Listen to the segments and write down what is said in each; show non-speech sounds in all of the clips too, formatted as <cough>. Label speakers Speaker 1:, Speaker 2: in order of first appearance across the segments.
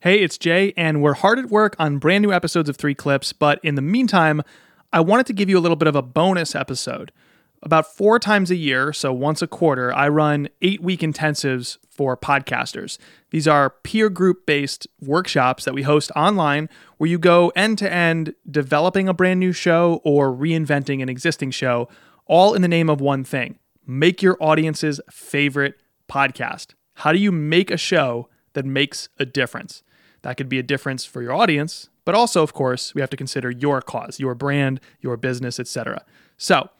Speaker 1: Hey, it's Jay, and we're hard at work on brand new episodes of Three Clips, but in the meantime, I wanted to give you a little bit of a bonus episode. About four times a year, so once a quarter, I run eight week intensives for podcasters. These are peer group based workshops that we host online where you go end to end developing a brand new show or reinventing an existing show, all in the name of one thing make your audience's favorite podcast. How do you make a show that makes a difference? That could be a difference for your audience, but also, of course, we have to consider your cause, your brand, your business, etc. So,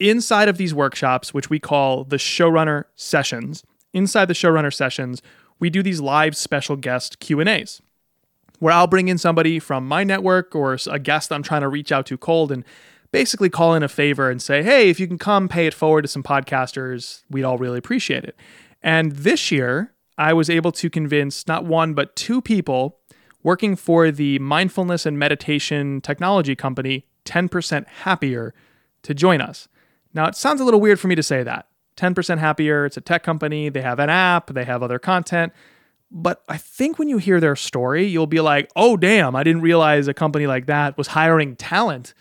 Speaker 1: inside of these workshops, which we call the showrunner sessions, inside the showrunner sessions, we do these live special guest Q&As where I'll bring in somebody from my network or a guest I'm trying to reach out to cold and basically call in a favor and say, "Hey, if you can come pay it forward to some podcasters, we'd all really appreciate it." And this year, I was able to convince not one, but two people working for the mindfulness and meditation technology company 10% Happier to join us. Now, it sounds a little weird for me to say that. 10% Happier, it's a tech company, they have an app, they have other content. But I think when you hear their story, you'll be like, oh, damn, I didn't realize a company like that was hiring talent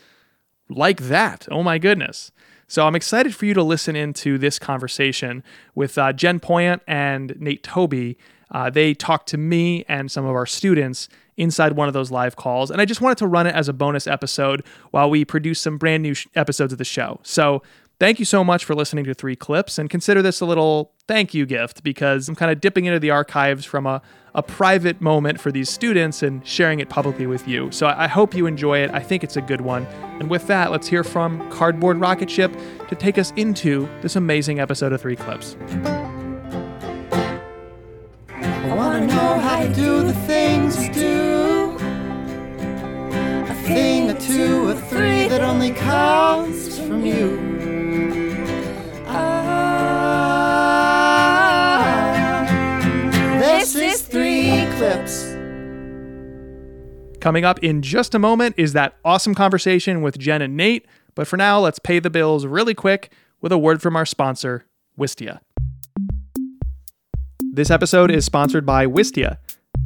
Speaker 1: like that. Oh, my goodness. So I'm excited for you to listen into this conversation with uh, Jen Poyant and Nate Toby. Uh, they talked to me and some of our students inside one of those live calls. And I just wanted to run it as a bonus episode while we produce some brand new sh- episodes of the show. So Thank you so much for listening to Three Clips and consider this a little thank you gift because I'm kind of dipping into the archives from a, a private moment for these students and sharing it publicly with you. So I hope you enjoy it. I think it's a good one. And with that, let's hear from Cardboard Rocket Ship to take us into this amazing episode of Three Clips.
Speaker 2: I wanna know how to do the things you do. A thing, two, three that only comes from you.
Speaker 1: Coming up in just a moment is that awesome conversation with Jen and Nate. But for now, let's pay the bills really quick with a word from our sponsor, Wistia. This episode is sponsored by Wistia.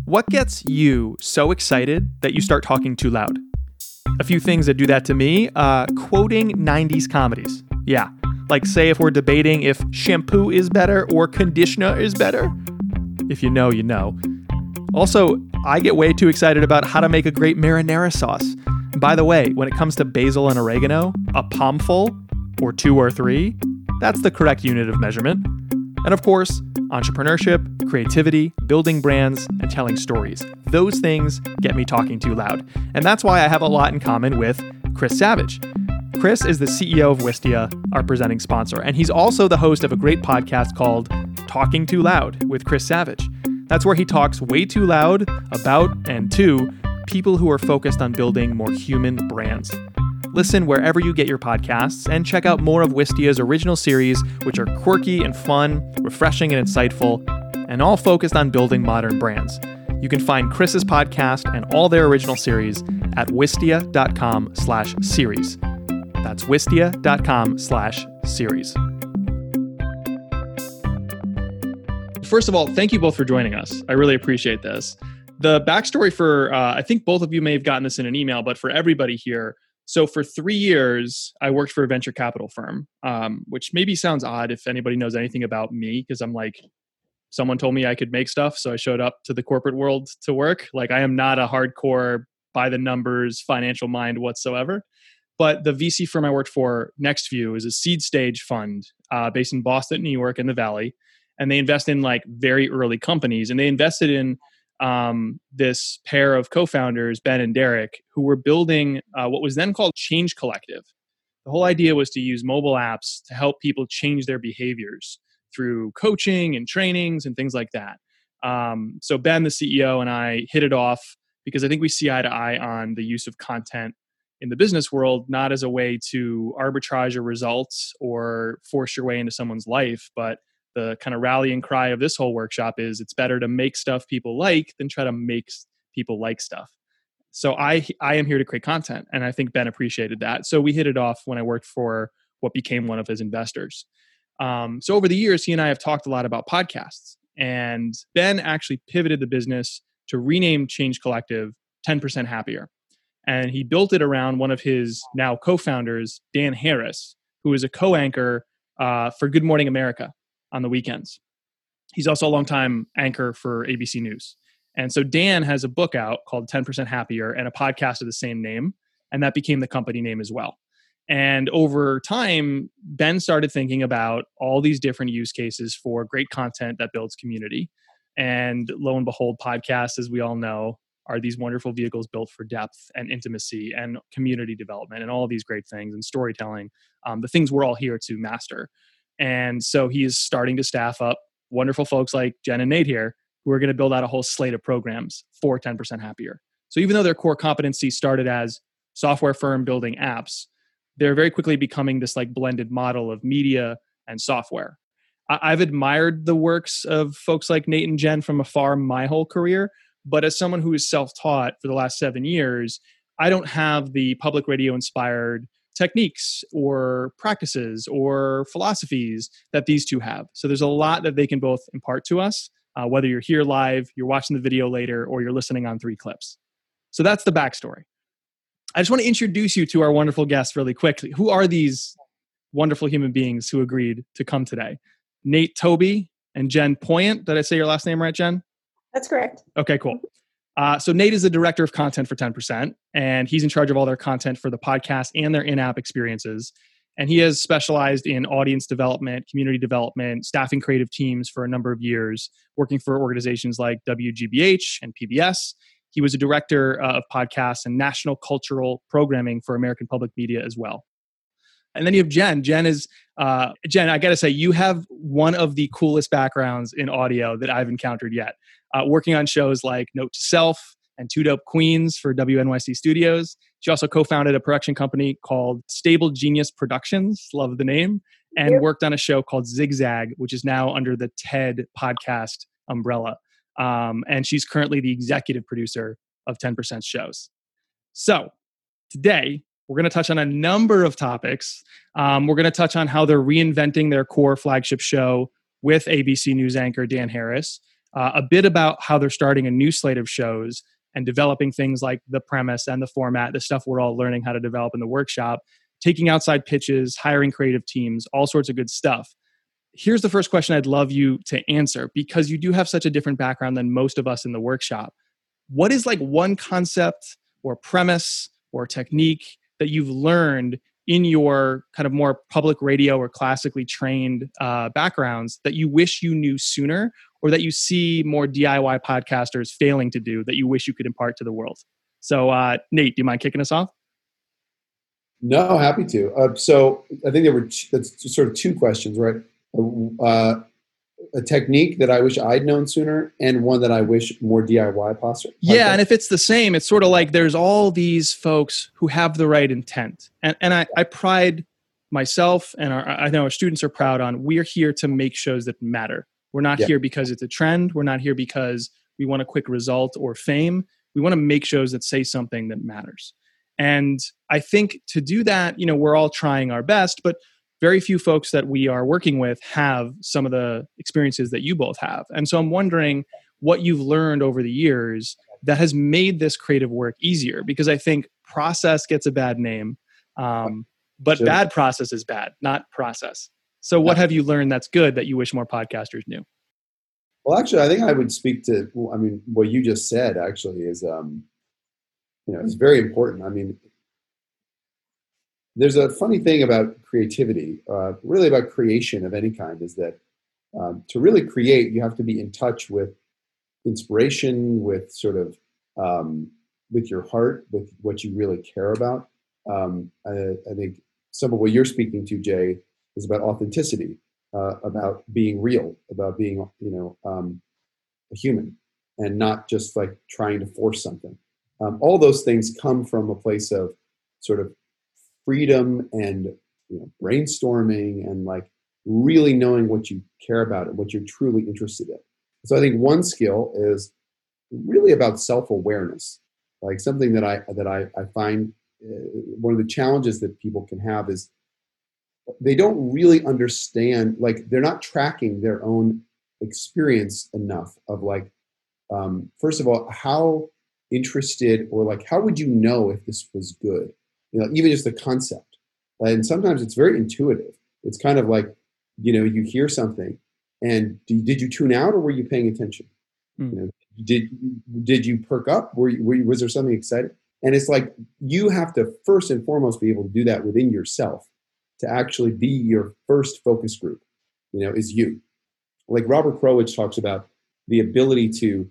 Speaker 1: What gets you so excited that you start talking too loud? A few things that do that to me uh, quoting 90s comedies. Yeah, like say if we're debating if shampoo is better or conditioner is better. If you know, you know. Also, I get way too excited about how to make a great marinara sauce. And by the way, when it comes to basil and oregano, a palmful, or two or three, that's the correct unit of measurement. And of course, entrepreneurship, creativity, building brands, and telling stories. Those things get me talking too loud. And that's why I have a lot in common with Chris Savage. Chris is the CEO of Wistia, our presenting sponsor, and he's also the host of a great podcast called Talking Too Loud with Chris Savage. That's where he talks way too loud about and to people who are focused on building more human brands. Listen wherever you get your podcasts and check out more of Wistia's original series, which are quirky and fun, refreshing and insightful, and all focused on building modern brands. You can find Chris's podcast and all their original series at wistia.com slash series. That's wistia.com slash series. First of all, thank you both for joining us. I really appreciate this. The backstory for, uh, I think both of you may have gotten this in an email, but for everybody here, so for three years, I worked for a venture capital firm, um, which maybe sounds odd if anybody knows anything about me, because I'm like, someone told me I could make stuff, so I showed up to the corporate world to work. Like I am not a hardcore by the numbers financial mind whatsoever. But the VC firm I worked for, NextView, is a seed stage fund uh, based in Boston, New York, in the Valley, and they invest in like very early companies, and they invested in um, this pair of co-founders, Ben and Derek, who were building uh, what was then called Change Collective. The whole idea was to use mobile apps to help people change their behaviors through coaching and trainings and things like that. Um, so Ben, the CEO, and I hit it off because I think we see eye to eye on the use of content in the business world, not as a way to arbitrage your results or force your way into someone's life, but the kind of rallying cry of this whole workshop is it's better to make stuff people like than try to make people like stuff. So I I am here to create content, and I think Ben appreciated that. So we hit it off when I worked for what became one of his investors. Um, so over the years, he and I have talked a lot about podcasts, and Ben actually pivoted the business to rename Change Collective 10% Happier. And he built it around one of his now co founders, Dan Harris, who is a co anchor uh, for Good Morning America on the weekends. He's also a longtime anchor for ABC News. And so Dan has a book out called 10% Happier and a podcast of the same name. And that became the company name as well. And over time, Ben started thinking about all these different use cases for great content that builds community. And lo and behold, podcasts, as we all know, are these wonderful vehicles built for depth and intimacy and community development and all these great things and storytelling, um, the things we're all here to master. And so he is starting to staff up wonderful folks like Jen and Nate here who are going to build out a whole slate of programs for 10% happier. So even though their core competency started as software firm building apps, they're very quickly becoming this like blended model of media and software. I- have admired the works of folks like Nate and Jen from afar my whole career, but as someone who is self-taught for the last seven years, I don't have the public radio inspired techniques or practices or philosophies that these two have. So there's a lot that they can both impart to us, uh, whether you're here live, you're watching the video later, or you're listening on three clips. So that's the backstory. I just want to introduce you to our wonderful guests really quickly. Who are these wonderful human beings who agreed to come today? Nate Toby and Jen Poyant. Did I say your last name right, Jen?
Speaker 3: That's correct.
Speaker 1: Okay, cool. Uh, so Nate is the director of content for 10%, and he's in charge of all their content for the podcast and their in-app experiences. And he has specialized in audience development, community development, staffing creative teams for a number of years, working for organizations like WGBH and PBS. He was a director uh, of podcasts and national cultural programming for American Public Media as well. And then you have Jen. Jen is uh, Jen. I got to say, you have one of the coolest backgrounds in audio that I've encountered yet. Uh, working on shows like Note to Self and Two Dope Queens for WNYC Studios. She also co-founded a production company called Stable Genius Productions. Love the name. And yep. worked on a show called Zigzag, which is now under the TED podcast umbrella. Um, and she's currently the executive producer of 10% shows. So today, we're going to touch on a number of topics. Um, we're going to touch on how they're reinventing their core flagship show with ABC News anchor Dan Harris, uh, a bit about how they're starting a new slate of shows and developing things like the premise and the format, the stuff we're all learning how to develop in the workshop, taking outside pitches, hiring creative teams, all sorts of good stuff here's the first question I'd love you to answer because you do have such a different background than most of us in the workshop. What is like one concept or premise or technique that you've learned in your kind of more public radio or classically trained uh, backgrounds that you wish you knew sooner or that you see more DIY podcasters failing to do that you wish you could impart to the world? So, uh, Nate, do you mind kicking us off?
Speaker 4: No, happy to. Uh, so, I think there were that's sort of two questions, right? uh, a technique that I wish I'd known sooner, and one that I wish more DIY possible.
Speaker 1: Yeah, and if it's the same, it's sort of like there's all these folks who have the right intent, and and I, I pride myself and our, I know our students are proud on. We're here to make shows that matter. We're not yeah. here because it's a trend. We're not here because we want a quick result or fame. We want to make shows that say something that matters. And I think to do that, you know, we're all trying our best, but very few folks that we are working with have some of the experiences that you both have. And so I'm wondering what you've learned over the years that has made this creative work easier because I think process gets a bad name. Um, but sure. bad process is bad, not process. So, what have you learned that's good that you wish more podcasters knew?
Speaker 4: Well, actually, I think I would speak to. I mean, what you just said actually is, um, you know, it's very important. I mean, there's a funny thing about creativity, uh, really about creation of any kind, is that um, to really create, you have to be in touch with inspiration, with sort of um, with your heart, with what you really care about. Um, I, I, think some of what you're speaking to, Jay, is about authenticity, uh, about being real, about being, you know, um, a human, and not just like trying to force something. Um, all those things come from a place of sort of freedom and you know, brainstorming and like really knowing what you care about and what you're truly interested in. So I think one skill is really about self-awareness. Like something that I that I, I find uh, one of the challenges that people can have is they don't really understand like they're not tracking their own experience enough of like um, first of all, how interested or like how would you know if this was good? You know, even just the concept. And sometimes it's very intuitive. It's kind of like, you know, you hear something, and did you tune out or were you paying attention? Mm. You know, did did you perk up? Were you, were you, was there something exciting? And it's like you have to first and foremost be able to do that within yourself to actually be your first focus group. You know, is you. Like Robert Krulwich talks about the ability to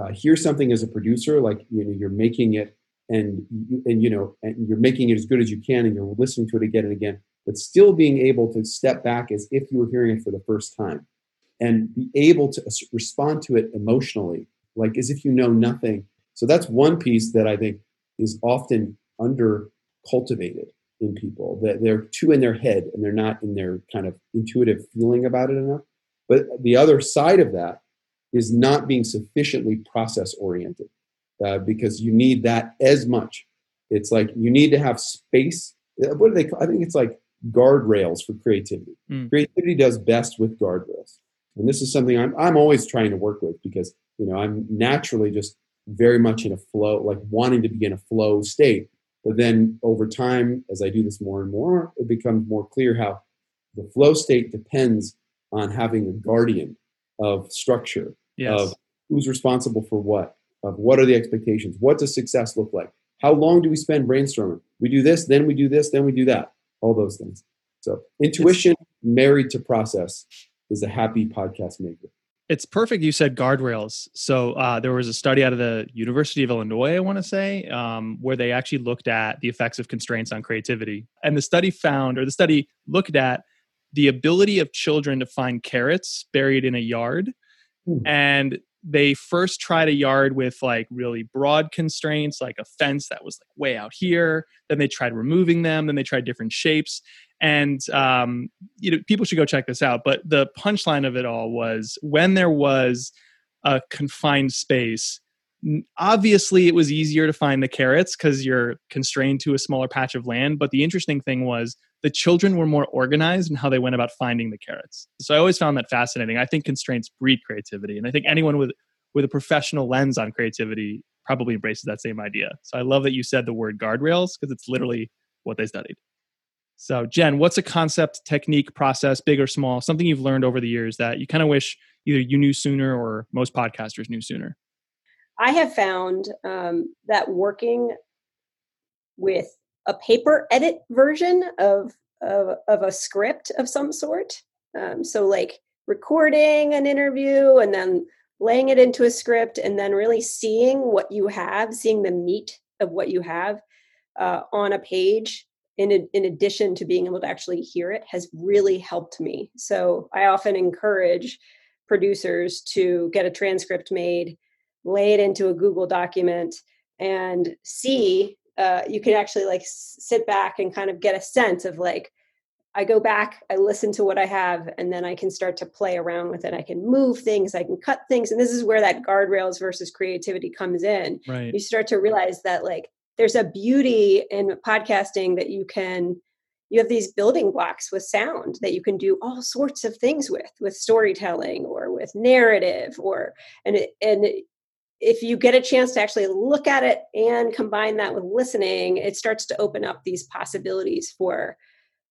Speaker 4: uh, hear something as a producer, like you know, you're making it and and you know, and you're making it as good as you can, and you're listening to it again and again, but still being able to step back as if you were hearing it for the first time, and be able to respond to it emotionally, like as if you know nothing. So that's one piece that I think is often under cultivated in people that they're too in their head and they're not in their kind of intuitive feeling about it enough but the other side of that is not being sufficiently process oriented uh, because you need that as much. It's like you need to have space. Uh, what do they call? I think it's like guardrails for creativity. Mm. Creativity does best with guardrails, and this is something I'm I'm always trying to work with because you know I'm naturally just very much in a flow, like wanting to be in a flow state. But then over time, as I do this more and more, it becomes more clear how the flow state depends on having a guardian of structure yes. of who's responsible for what, of what are the expectations, what does success look like, how long do we spend brainstorming? We do this, then we do this, then we do that, all those things. So intuition married to process is a happy podcast maker.
Speaker 1: It's perfect. You said guardrails. So uh, there was a study out of the University of Illinois, I want to say, um, where they actually looked at the effects of constraints on creativity. And the study found, or the study looked at the ability of children to find carrots buried in a yard Hmm. And they first tried a yard with like really broad constraints, like a fence that was like way out here. Then they tried removing them. Then they tried different shapes. And um, you know, people should go check this out. But the punchline of it all was when there was a confined space, obviously it was easier to find the carrots because you're constrained to a smaller patch of land. But the interesting thing was the children were more organized in how they went about finding the carrots. So I always found that fascinating. I think constraints breed creativity, and I think anyone with with a professional lens on creativity probably embraces that same idea. So I love that you said the word guardrails because it's literally what they studied. So Jen, what's a concept, technique, process, big or small, something you've learned over the years that you kind of wish either you knew sooner or most podcasters knew sooner?
Speaker 3: I have found um, that working with a paper edit version of of, of a script of some sort. Um, so like recording an interview and then laying it into a script and then really seeing what you have, seeing the meat of what you have uh, on a page in, in addition to being able to actually hear it has really helped me. So I often encourage producers to get a transcript made, lay it into a Google document, and see uh, you can actually like sit back and kind of get a sense of like I go back, I listen to what I have, and then I can start to play around with it. I can move things, I can cut things. And this is where that guardrails versus creativity comes in.
Speaker 1: Right.
Speaker 3: You start to realize that like there's a beauty in podcasting that you can you have these building blocks with sound that you can do all sorts of things with with storytelling or with narrative or and it, and if you get a chance to actually look at it and combine that with listening, it starts to open up these possibilities for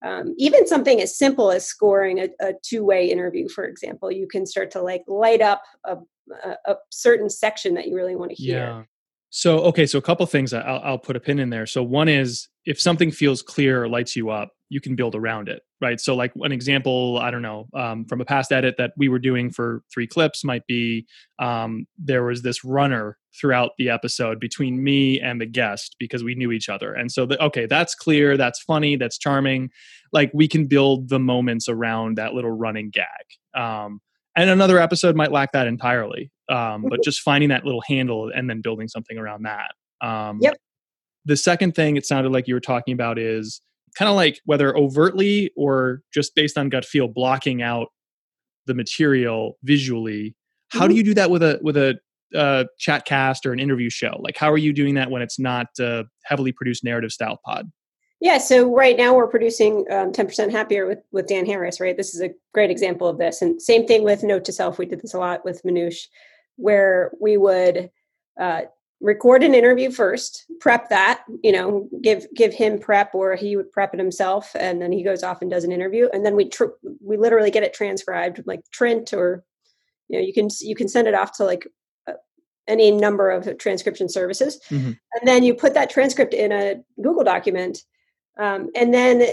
Speaker 3: um, even something as simple as scoring a, a, two-way interview, for example. You can start to like light up a, a, a certain section that you really want to hear.
Speaker 1: Yeah. So okay, so a couple things I'll, I'll put a pin in there. So one is if something feels clear or lights you up, you can build around it right? So like an example i don't know um, from a past edit that we were doing for three clips might be um, there was this runner throughout the episode between me and the guest because we knew each other. And so the, okay that's clear that's funny that's charming. Like we can build the moments around that little running gag. Um, and another episode might lack that entirely um, but mm-hmm. just finding that little handle and then building something around that. Um,
Speaker 3: yep.
Speaker 1: the second thing it sounded like you were talking about is kind of like whether overtly or just based on gut feel blocking out the material visually how mm-hmm. do you do that with a with a uh, chat cast or an interview show? Like how are you doing that when it's not a heavily produced narrative style pod?
Speaker 3: Yeah so right now we're producing um, 10% happier with with dan harris right? This is a great example of this and same thing with note to self. We did this a lot with manoush where we would uh, record an interview first, prep that, you know, give give him prep or he would prep it himself, and then he goes off and does an interview, and then we tr- we literally get it transcribed like Trint or you know you can you can send it off to like uh, any number of transcription services,
Speaker 1: Mhm.
Speaker 3: and then you put that transcript in a Google document, um, and then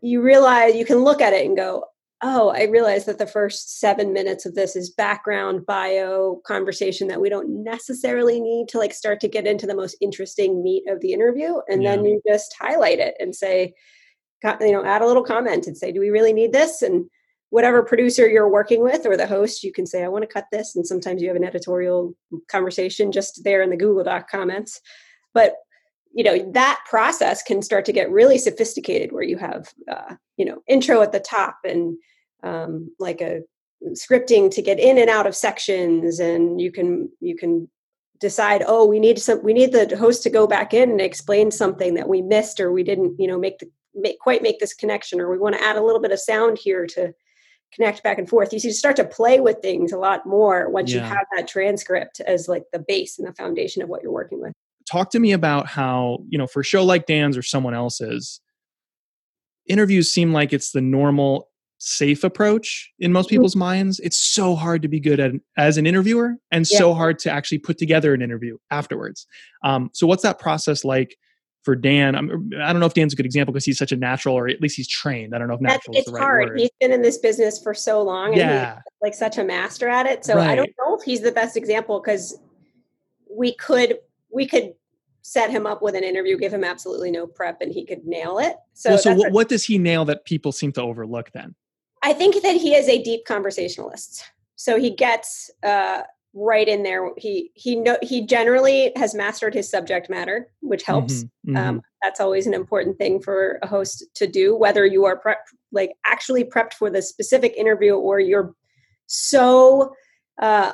Speaker 3: you realize you can look at it and go, oh, I realize that the first seven minutes of this is background bio conversation that we don't necessarily need to like start to get into the most interesting meat of the interview. And then you just highlight it and say, you know, add a little comment and say, do we really need this? And whatever producer you're working with or the host, you can say, I want to cut this. And sometimes you have an editorial conversation just there in the Google Doc comments. But you know that process can start to get really sophisticated where you have uh, you know intro at the top and um, like a scripting to get in and out of sections and you can you can decide oh we need some we need the host to go back in and explain something that we missed or we didn't you know make the make quite make this connection or we want to add a little bit of sound here to connect back and forth. You see start to play with things a lot more once you have that transcript as like the base and the foundation of what you're working with
Speaker 1: talk to me about how you know for a show like dan's or someone else's interviews seem like it's the normal safe approach in most people's minds. It's so hard to be good at as an interviewer and so hard to actually put together an interview afterwards. Um, so what's that process like for dan? I'm, i don't know if dan's a good example because he's such a natural or at least he's trained. I don't know if
Speaker 3: That's,
Speaker 1: natural is
Speaker 3: it's
Speaker 1: the right
Speaker 3: hard.
Speaker 1: word.
Speaker 3: He's been in this business for so long and he's
Speaker 1: yeah.
Speaker 3: like such a master at it. So I don't know if he's the best example because we could we could set him up with an interview, give him absolutely no prep, and he could nail it. So,
Speaker 1: well, so what, what does he nail that people seem to overlook then
Speaker 3: I think that he is a deep conversationalist. So he gets uh, right in there. He he know he generally has mastered his subject matter, which helps.
Speaker 1: Mhm, mhm.
Speaker 3: Um, that's always an important thing for a host to do, whether you are prep, like actually prepped for the specific interview or you're so uh,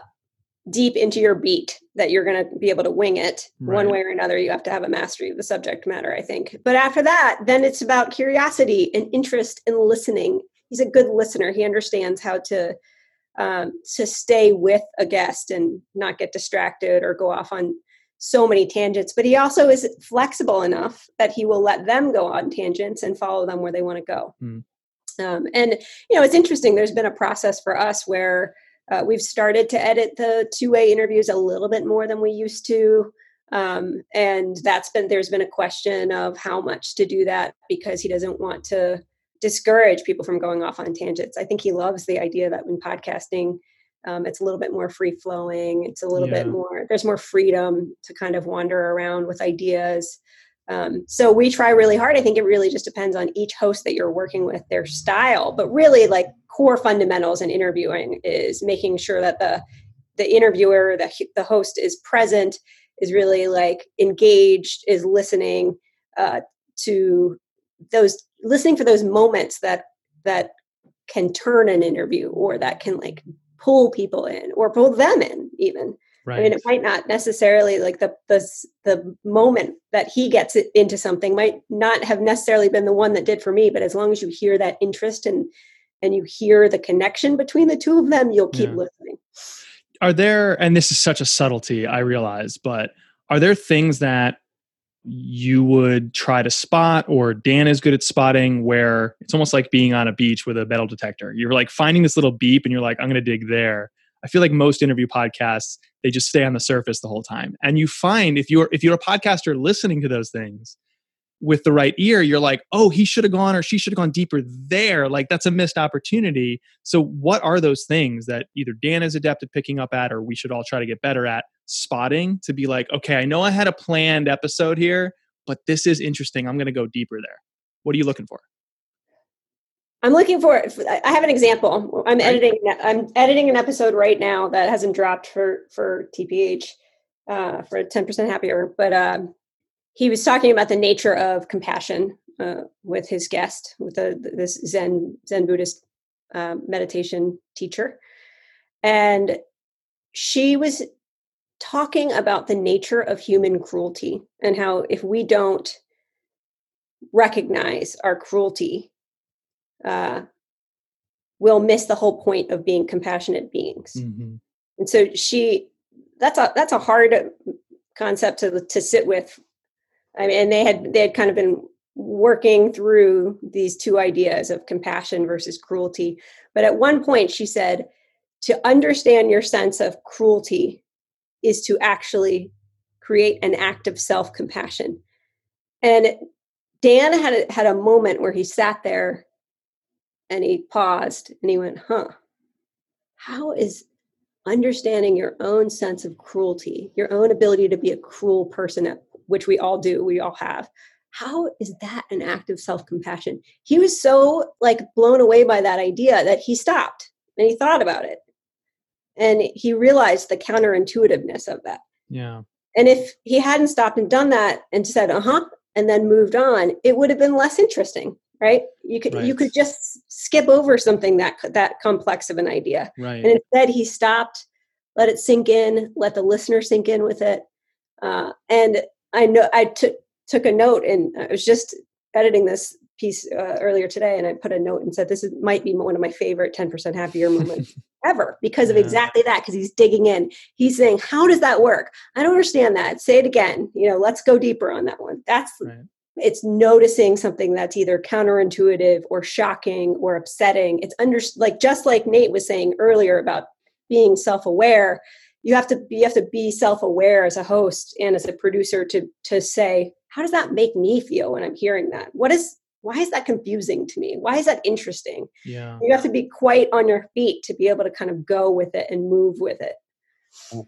Speaker 3: deep into your beat that you're going to be able to wing it one way or another. You have to have a mastery of the subject matter, I think. But after that, then it's about curiosity and interest in listening. He's a good listener. He understands how to um, to stay with a guest and not get distracted or go off on so many tangents. But he also is flexible enough that he will let them go on tangents and follow them where they want to go.
Speaker 1: Hmm.
Speaker 3: Um, and you know, it's interesting. There's been a process for us where uh, we've started to edit the two-way interviews a little bit more than we used to. Um, and that's been there's been a question of how much to do that because he doesn't want to discourage people from going off on tangents. I think he loves the idea that when podcasting, um, it's a little bit more free flowing. It's a little bit more, there's more freedom to kind of wander around with ideas. Um, so we try really hard. I think it really just depends on each host that you're working with, their style. But really, like core fundamentals in interviewing is making sure that the the interviewer, the the host is present, is really like engaged, is listening uh, to those listening for those moments that that can turn an interview or that can like pull people in or pull them in even.
Speaker 1: Right
Speaker 3: i mean it might not necessarily like the the the moment that he gets it into something might not have necessarily been the one that did for me but as long as you hear that interest and and you hear the connection between the two of them you'll keep
Speaker 1: Yeah.
Speaker 3: listening.
Speaker 1: Are there and this is such a subtlety i realize but are there things that you would try to spot or dan is good at spotting where it's almost like being on a beach with a metal detector? You're like finding this little beep and you're like i'm going to dig there. I feel like most interview podcasts they just stay on the surface the whole time. And you find if you're if you're a podcaster listening to those things with the right ear you're like oh he should have gone or she should have gone deeper there. Like that's a missed opportunity. So what are those things that either dan is adept at picking up at or we should all try to get better at? Spotting to be like okay i know i had a planned episode here but this is interesting. I'm going to go deeper there. What are you looking for?
Speaker 3: I'm looking for i have an example. I'm
Speaker 1: Right.
Speaker 3: editing i'm editing an episode right now that hasn't dropped for for tph uh, for 10% happier but um, he was talking about the nature of compassion uh, with his guest with this zen zen buddhist um, meditation teacher and she was talking about the nature of human cruelty and how if we don't recognize our cruelty uh, we'll miss the whole point of being compassionate beings
Speaker 1: mm-hmm.
Speaker 3: and so she that's a that's a hard concept to to sit with I mean, and they had they had kind of been working through these two ideas of compassion versus cruelty. But at one point, she said, to understand your sense of cruelty is to actually create an act of self compassion. And Dan had a, had a moment where he sat there and he paused and he went, huh, how is understanding your own sense of cruelty, your own ability to be a cruel person, which we all do, we all have, how is that an act of self-compassion? He was so like blown away by that idea that he stopped and he thought about it. And he realized the counterintuitiveness of that.
Speaker 1: Yeah.
Speaker 3: And if he hadn't stopped and done that and said uh-huh and then moved on it would have been less interesting right? You could right. you could just skip over something that that complex of an idea.
Speaker 1: Right.
Speaker 3: and instead he stopped let it sink in let the listener sink in with it uh, and i know i took took a note and I was just editing this piece uh, earlier today and I put a note and said this is, might be one of my favorite 10% happier moments <laughs> ever because of exactly that because he's digging in. He's saying how does that work I don't understand that. Say it again. You know let's go deeper on that one. That's right. it's noticing something that's either counterintuitive or shocking or upsetting. It's under like just like Nate was saying earlier about being self-aware you have to be, you have to be self-aware as a host and as a producer to to say how does that make me feel when i'm hearing that? What is why is that confusing to me? Why is that interesting?
Speaker 1: Yeah.
Speaker 3: You have to be quite on your feet to be able to kind of go with it and move with it.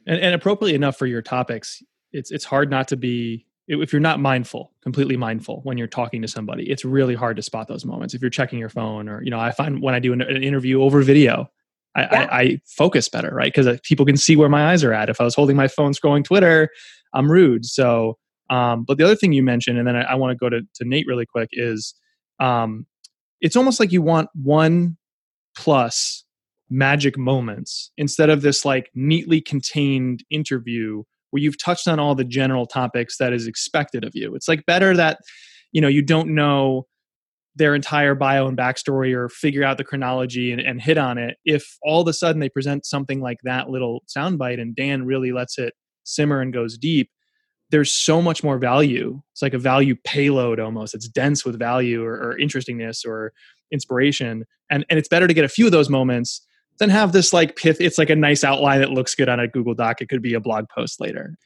Speaker 1: And, and appropriately enough for your topics it's it's hard not to be if you're not mindful completely mindful when you're talking to somebody it's really hard to spot those moments. If you're checking your phone or you know i find when i do an, an interview over video I, yeah. I, I, focus better, right? Because uh, people can see where my eyes are at. If I was holding my phone scrolling Twitter, I'm rude. So um, but the other thing you mentioned, and then I, I want to go to, to Nate really quick, is um, it's almost like you want one plus magic moments instead of this like neatly contained interview where you've touched on all the general topics that is expected of you. It's like better that you know you don't know their entire bio and backstory or figure out the chronology and, and hit on it if all of a sudden they present something like that little soundbite and dan really lets it simmer and goes deep there's so much more value. It's like a value payload almost. It's dense with value or, or, interestingness or inspiration. And and it's better to get a few of those moments than have this like pith. It's like a nice outline that looks good on a Google Doc. It could be a blog post later.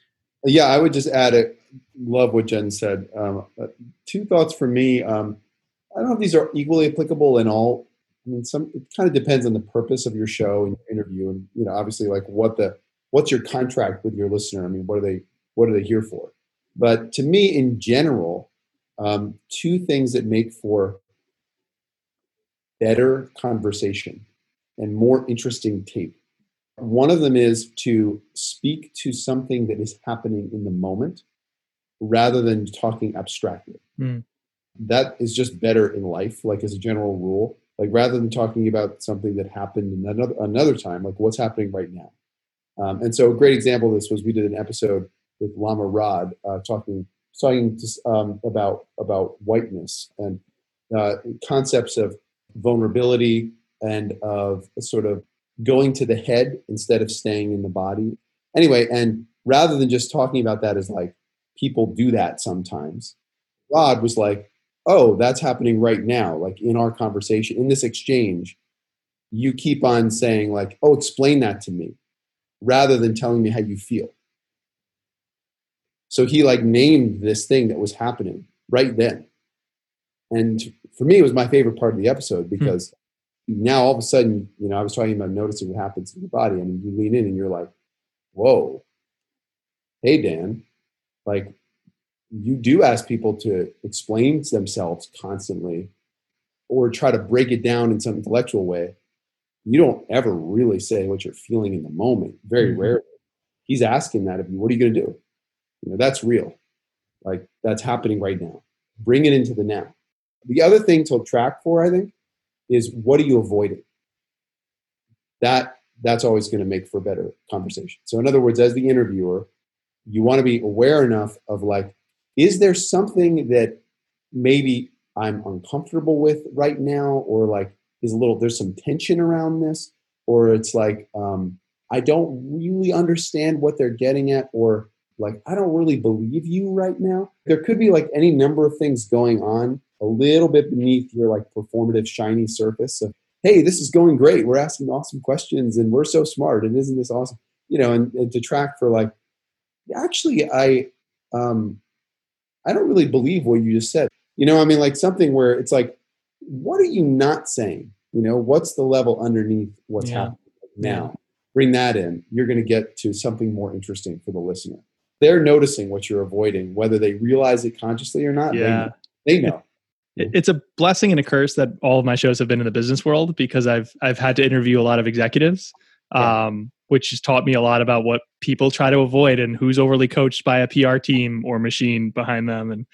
Speaker 4: Yeah, I would just add it. Love what Jen said. Um, uh, two thoughts for me. Um, I don't know if these are equally applicable in all. I mean, some it kind of depends on the purpose of your show and your interview, and you know, obviously, like what the what's your contract with your listener. I mean, what are they what are they here for? But to me, in general, um, two things that make for better conversation and more interesting tape. One of them is to speak to something that is happening in the moment rather than talking abstractly. Mm. That is just better in life, like as a general rule. Like rather than talking about something that happened another another time, like what's happening right now. Um, and so a great example of this was we did an episode with Lama Rod uh, talking talking to, um, about about whiteness and uh, concepts of vulnerability and of sort of going to the head instead of staying in the body. Anyway, and rather than just talking about that as like people do that sometimes, Rod was like, "Oh, that's happening right now. Like in our conversation, in this exchange, you keep on saying like, "Oh, explain that to me," rather than telling me how you feel." So he like named this thing that was happening right then. And for me, it was my favorite part of the episode hmm. because hmm. now all of a sudden, you know, I was talking about noticing what happens in the body. I mean, you lean in and you're like, whoa, hey, Dan, like you do ask people to explain themselves constantly or try to break it down in some intellectual way. You don't ever really say what you're feeling in the moment, very mm-hmm. rarely. He's asking that of you. What are you going to do? You know, that's real. Like that's happening right now. Bring it into the now. The other thing to track for, I think, is what are you avoiding? That that's always going to make for a better conversation. So in other words, as the interviewer, you want to be aware enough of like, is there something that maybe I'm uncomfortable with right now, or like is a little there's some tension around this, or it's like um, I don't really understand what they're getting at, or like, I don't really believe you right now. There could be like any number of things going on a little bit beneath your like performative, shiny surface of, hey, this is going great. We're asking awesome questions and we're so smart. And isn't this awesome? You know, and, and to track for like, actually, I, um, I don't really believe what you just said. You know, I mean, like something where it's like, what are you not saying? You know, what's the level underneath what's
Speaker 1: Yeah.
Speaker 4: happening now?
Speaker 1: Yeah.
Speaker 4: Bring that in. You're going to get to something more interesting for the listener. They're noticing what you're avoiding, whether they realize it consciously or not. they
Speaker 1: Yeah.
Speaker 4: know. They know.
Speaker 1: It's a blessing and a curse that all of my shows have been in the business world because I've I've had to interview a lot of executives,
Speaker 4: Yeah.
Speaker 1: um, which has taught me a lot about what people try to avoid and who's overly coached by a PR team or machine behind them, and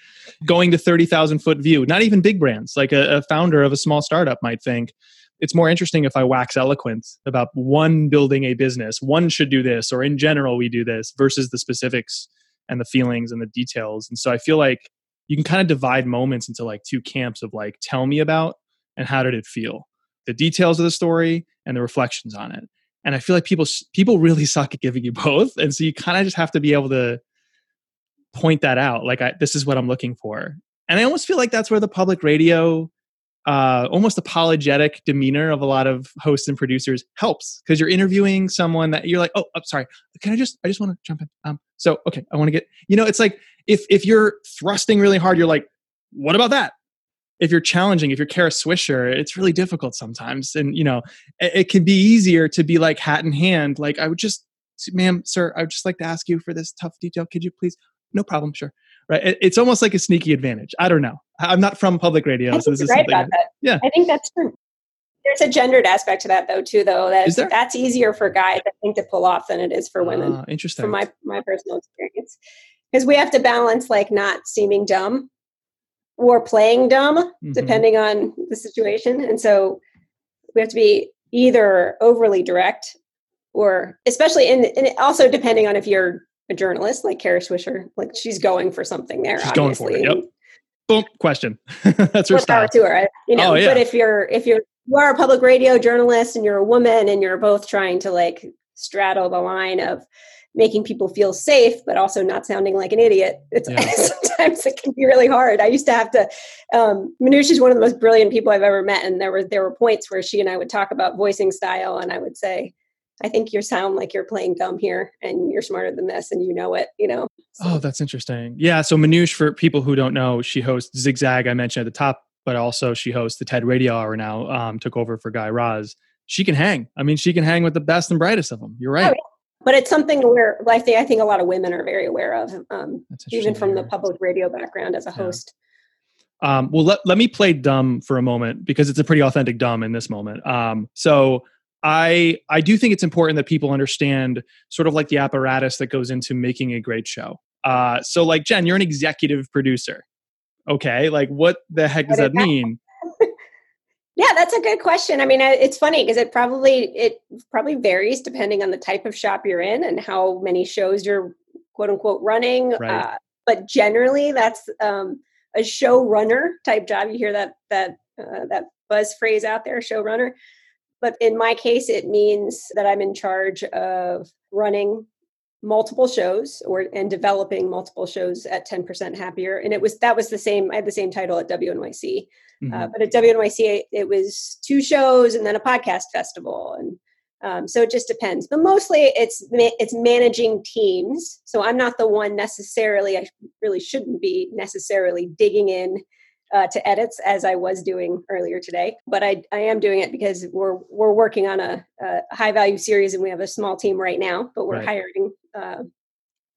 Speaker 1: going to thirty thousand foot view. Not even big brands, like a, a founder of a small startup might think it's more interesting if I wax eloquent about one building a business, one should do this, or in general we do this, versus the specifics and the feelings and the details. And so I feel like you can kind of divide moments into like two camps of like tell me about and how did it feel the details of the story and the reflections on it and i feel like people people really <laughs> suck at giving you both. And so you kind of just have to be able to point that out like I, this is what i'm looking for. And i almost feel like that's where the public radio uh, almost apologetic demeanor of a lot of hosts and producers helps. Because you're interviewing someone that you're like oh i'm sorry. Can i just i just want to jump in? Um so okay i want to get you know it's like if if you're thrusting really hard you're like what about that if you're challenging if you're Kara Swisher it's really difficult sometimes and you know it, it can be easier to be like hat in hand like i would just ma'am sir i would just like to ask you for this tough detail could you please no problem sure right it, it's almost like a sneaky advantage i don't know i'm not from public radio so this is
Speaker 3: right
Speaker 1: something
Speaker 3: about that.
Speaker 1: Yeah.
Speaker 3: I think that's true. There's a gendered aspect to that though, too, though. That
Speaker 1: Is
Speaker 3: that's easier for guys, I think, to pull off than it is for women,
Speaker 1: Ah, interesting
Speaker 3: from my my personal experience. Because we have to balance like not seeming dumb or playing dumb,
Speaker 1: Mhm.
Speaker 3: depending on the situation. And so we have to be either overly direct or especially in and also depending on if you're a journalist like Kara Swisher, like she's going for something there.
Speaker 1: She's going for it,
Speaker 3: obviously.
Speaker 1: yep. boom question <laughs> that's her style
Speaker 3: power to her. You know,
Speaker 1: Oh, yeah.
Speaker 3: but if you're if you're you are a public radio journalist and you're a woman and you're both trying to like straddle the line of making people feel safe but also not sounding like an idiot it's
Speaker 1: Yeah. <laughs>
Speaker 3: sometimes it can be really hard i used to have to um Manoush is one of the most brilliant people i've ever met and there were there were points where she and i would talk about voicing style and i would say i think you sound like you're playing dumb here and you're smarter than this and you know it you know So-
Speaker 1: Oh, that's interesting. Yeah. So Manoush, for people who don't know, she hosts Zigzag. I mentioned at the top, but also she hosts the TED Radio Hour now. Um, took over for Guy Raz. She can hang. I mean, she can hang with the best and brightest of them. You're right.
Speaker 3: yeah. But it's something where I think I think a lot of women are very aware of, um, even from the public radio background as a
Speaker 1: Yeah.
Speaker 3: host.
Speaker 1: Um, well, let, let me play dumb for a moment because it's a pretty authentic dumb in this moment. Um, so I I do think it's important that people understand sort of like the apparatus that goes into making a great show. Uh, so like Jen, you're an executive producer. Okay, like what the heck does
Speaker 3: What
Speaker 1: that
Speaker 3: is that?
Speaker 1: mean?
Speaker 3: Yeah, that's a good question. I mean, it's funny because it probably it probably varies depending on the type of shop you're in and how many shows you're quote unquote running.
Speaker 1: Right.
Speaker 3: Uh, but generally, that's um, a showrunner type job. You hear that that uh, that buzz phrase out there, showrunner. But in my case, it means that I'm in charge of running multiple shows or and developing multiple shows at 10% happier and it was that was the same i had the same title at wnyc
Speaker 1: Mhm.
Speaker 3: uh, but at WNYC, it, it was two shows and then a podcast festival, and um, so it just depends. But mostly, it's ma- it's managing teams. So I'm not the one necessarily. I really shouldn't be necessarily digging in uh, to edits as I was doing earlier today. But I I am doing it because we're we're working on a, a high value series, and we have a small team right now, but we're
Speaker 1: Right.
Speaker 3: hiring. Uh,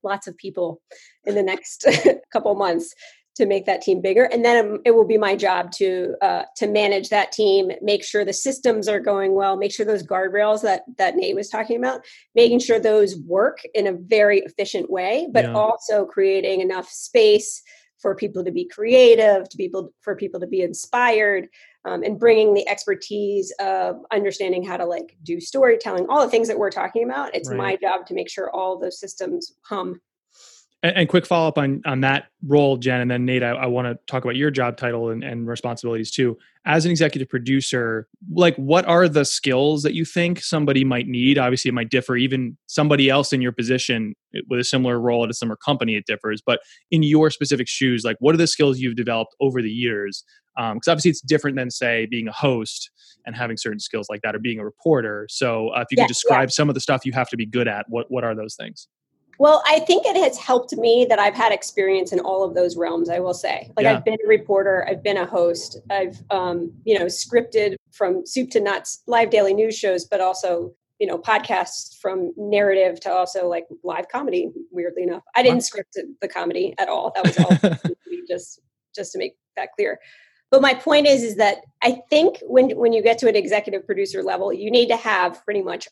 Speaker 3: lots of people in the next <laughs> couple months to make that team bigger. And then um, it will be my job to uh, to manage that team make sure the systems are going well make sure those guardrails that that nate was talking about making sure those work in a very efficient way but
Speaker 1: Yeah.
Speaker 3: also creating enough space for people to be creative to people for people to be inspired um, and bringing the expertise of understanding how to like do storytelling all the things that we're talking about. It's my job to make sure all those systems hum
Speaker 1: And, and quick follow up on on that role, Jen, and then Nate. I, I want to talk about your job title and, and responsibilities too. As an executive producer, like what are the skills that you think somebody might need? Obviously, it might differ. Even somebody else in your position with a similar role at a similar company, it differs. But in your specific shoes, like what are the skills you've developed over the years? Because um, obviously, it's different than say being a host and having certain skills like that, or being a reporter. So, uh, if you
Speaker 3: Yeah,
Speaker 1: could describe
Speaker 3: yeah.
Speaker 1: some of the stuff you have to be good at, what what are those things?
Speaker 3: Well, I think it has helped me that I've had experience in all of those realms. I will say, like
Speaker 1: Yeah.
Speaker 3: I've been a reporter, I've been a host, I've um, you know scripted from soup to nuts live daily news shows, but also you know podcasts from narrative to also like live comedy. Weirdly enough, I didn't script the comedy at all. That was all <laughs> just just to make that clear. But my point is, is that I think when when you get to an executive producer level, you need to have pretty much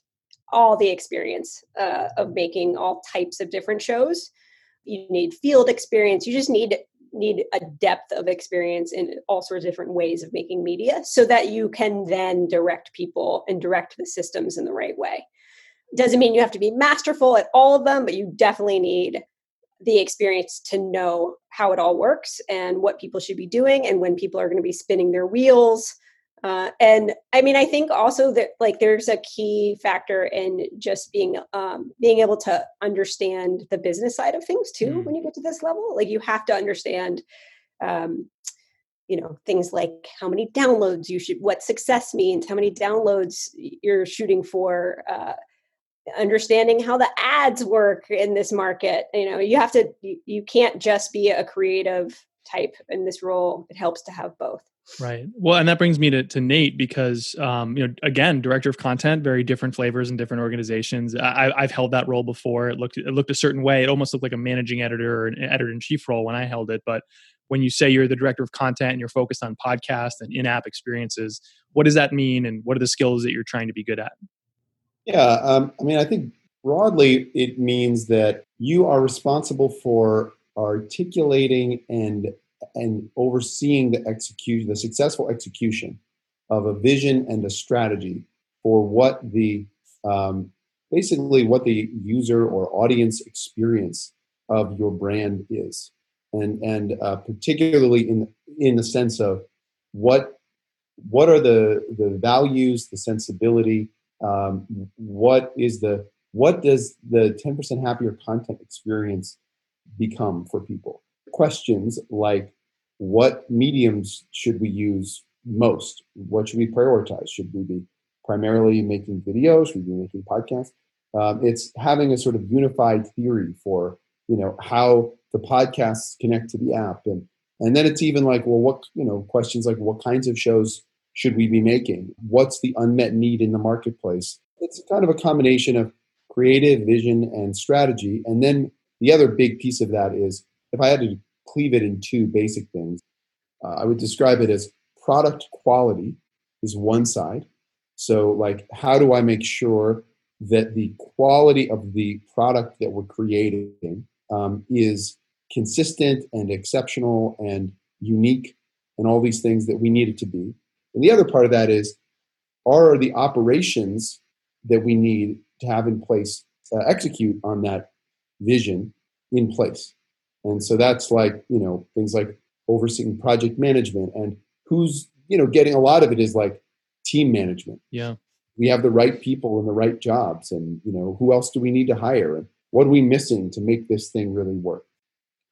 Speaker 3: all the experience uh, of making all types of different shows. You need field experience. You just need need a depth of experience in all sorts of different ways of making media, so that you can then direct people and direct the systems in the right way. Doesn't mean you have to be masterful at all of them, but you definitely need the experience to know how it all works and what people should be doing and when people are going to be spinning their wheels uh, and i mean i think also that like there's a key factor in just being um, being able to understand the business side of things too
Speaker 1: Mm.
Speaker 3: when you get to this level. Like you have to understand um, you know things like how many downloads you should what success means how many downloads you're shooting for uh, understanding how the ads work in this market. You know you have to you, you can't just be a creative type in this role. It helps to have both
Speaker 1: Right. Well, and that brings me to, to Nate because, um, you know, again, director of content, very different flavors in different organizations. I, I've held that role before. It looked it looked a certain way. It almost looked like a managing editor or an editor in chief role when I held it. But when you say you're the director of content and you're focused on podcast and in app experiences, what does that mean, and what are the skills that you're trying to be good at?
Speaker 4: Yeah, um, I mean, I think broadly it means that you are responsible for articulating and and overseeing the execution, the successful execution of a vision and a strategy for what the um, basically what the user or audience experience of your brand is, and and uh, particularly in in the sense of what what are the the values, the sensibility, um, what is the what does the 10% happier content experience become for people questions like what mediums should we use most? What should we prioritize? Should we be primarily making videos? Should we be making podcasts? Um, it's having a sort of unified theory for you know how the podcasts connect to the app. And and then it's even like well what you know questions like what kinds of shows should we be making? What's the unmet need in the marketplace? It's kind of a combination of creative vision and strategy. And then the other big piece of that is if i had to cleave it in two basic things. Uh, i would describe it as product quality is one side. So like how do i make sure that the quality of the product that we're creating um, is consistent and exceptional and unique and all these things that we need it to be? And the other part of that is are the operations that we need to have in place uh, execute on that vision in place and so that's like you know things like overseeing project management and who's you know getting a lot of it is like team management
Speaker 1: Yeah.
Speaker 4: we have the right people in the right jobs and you know who else do we need to hire and what are we missing to make this thing really work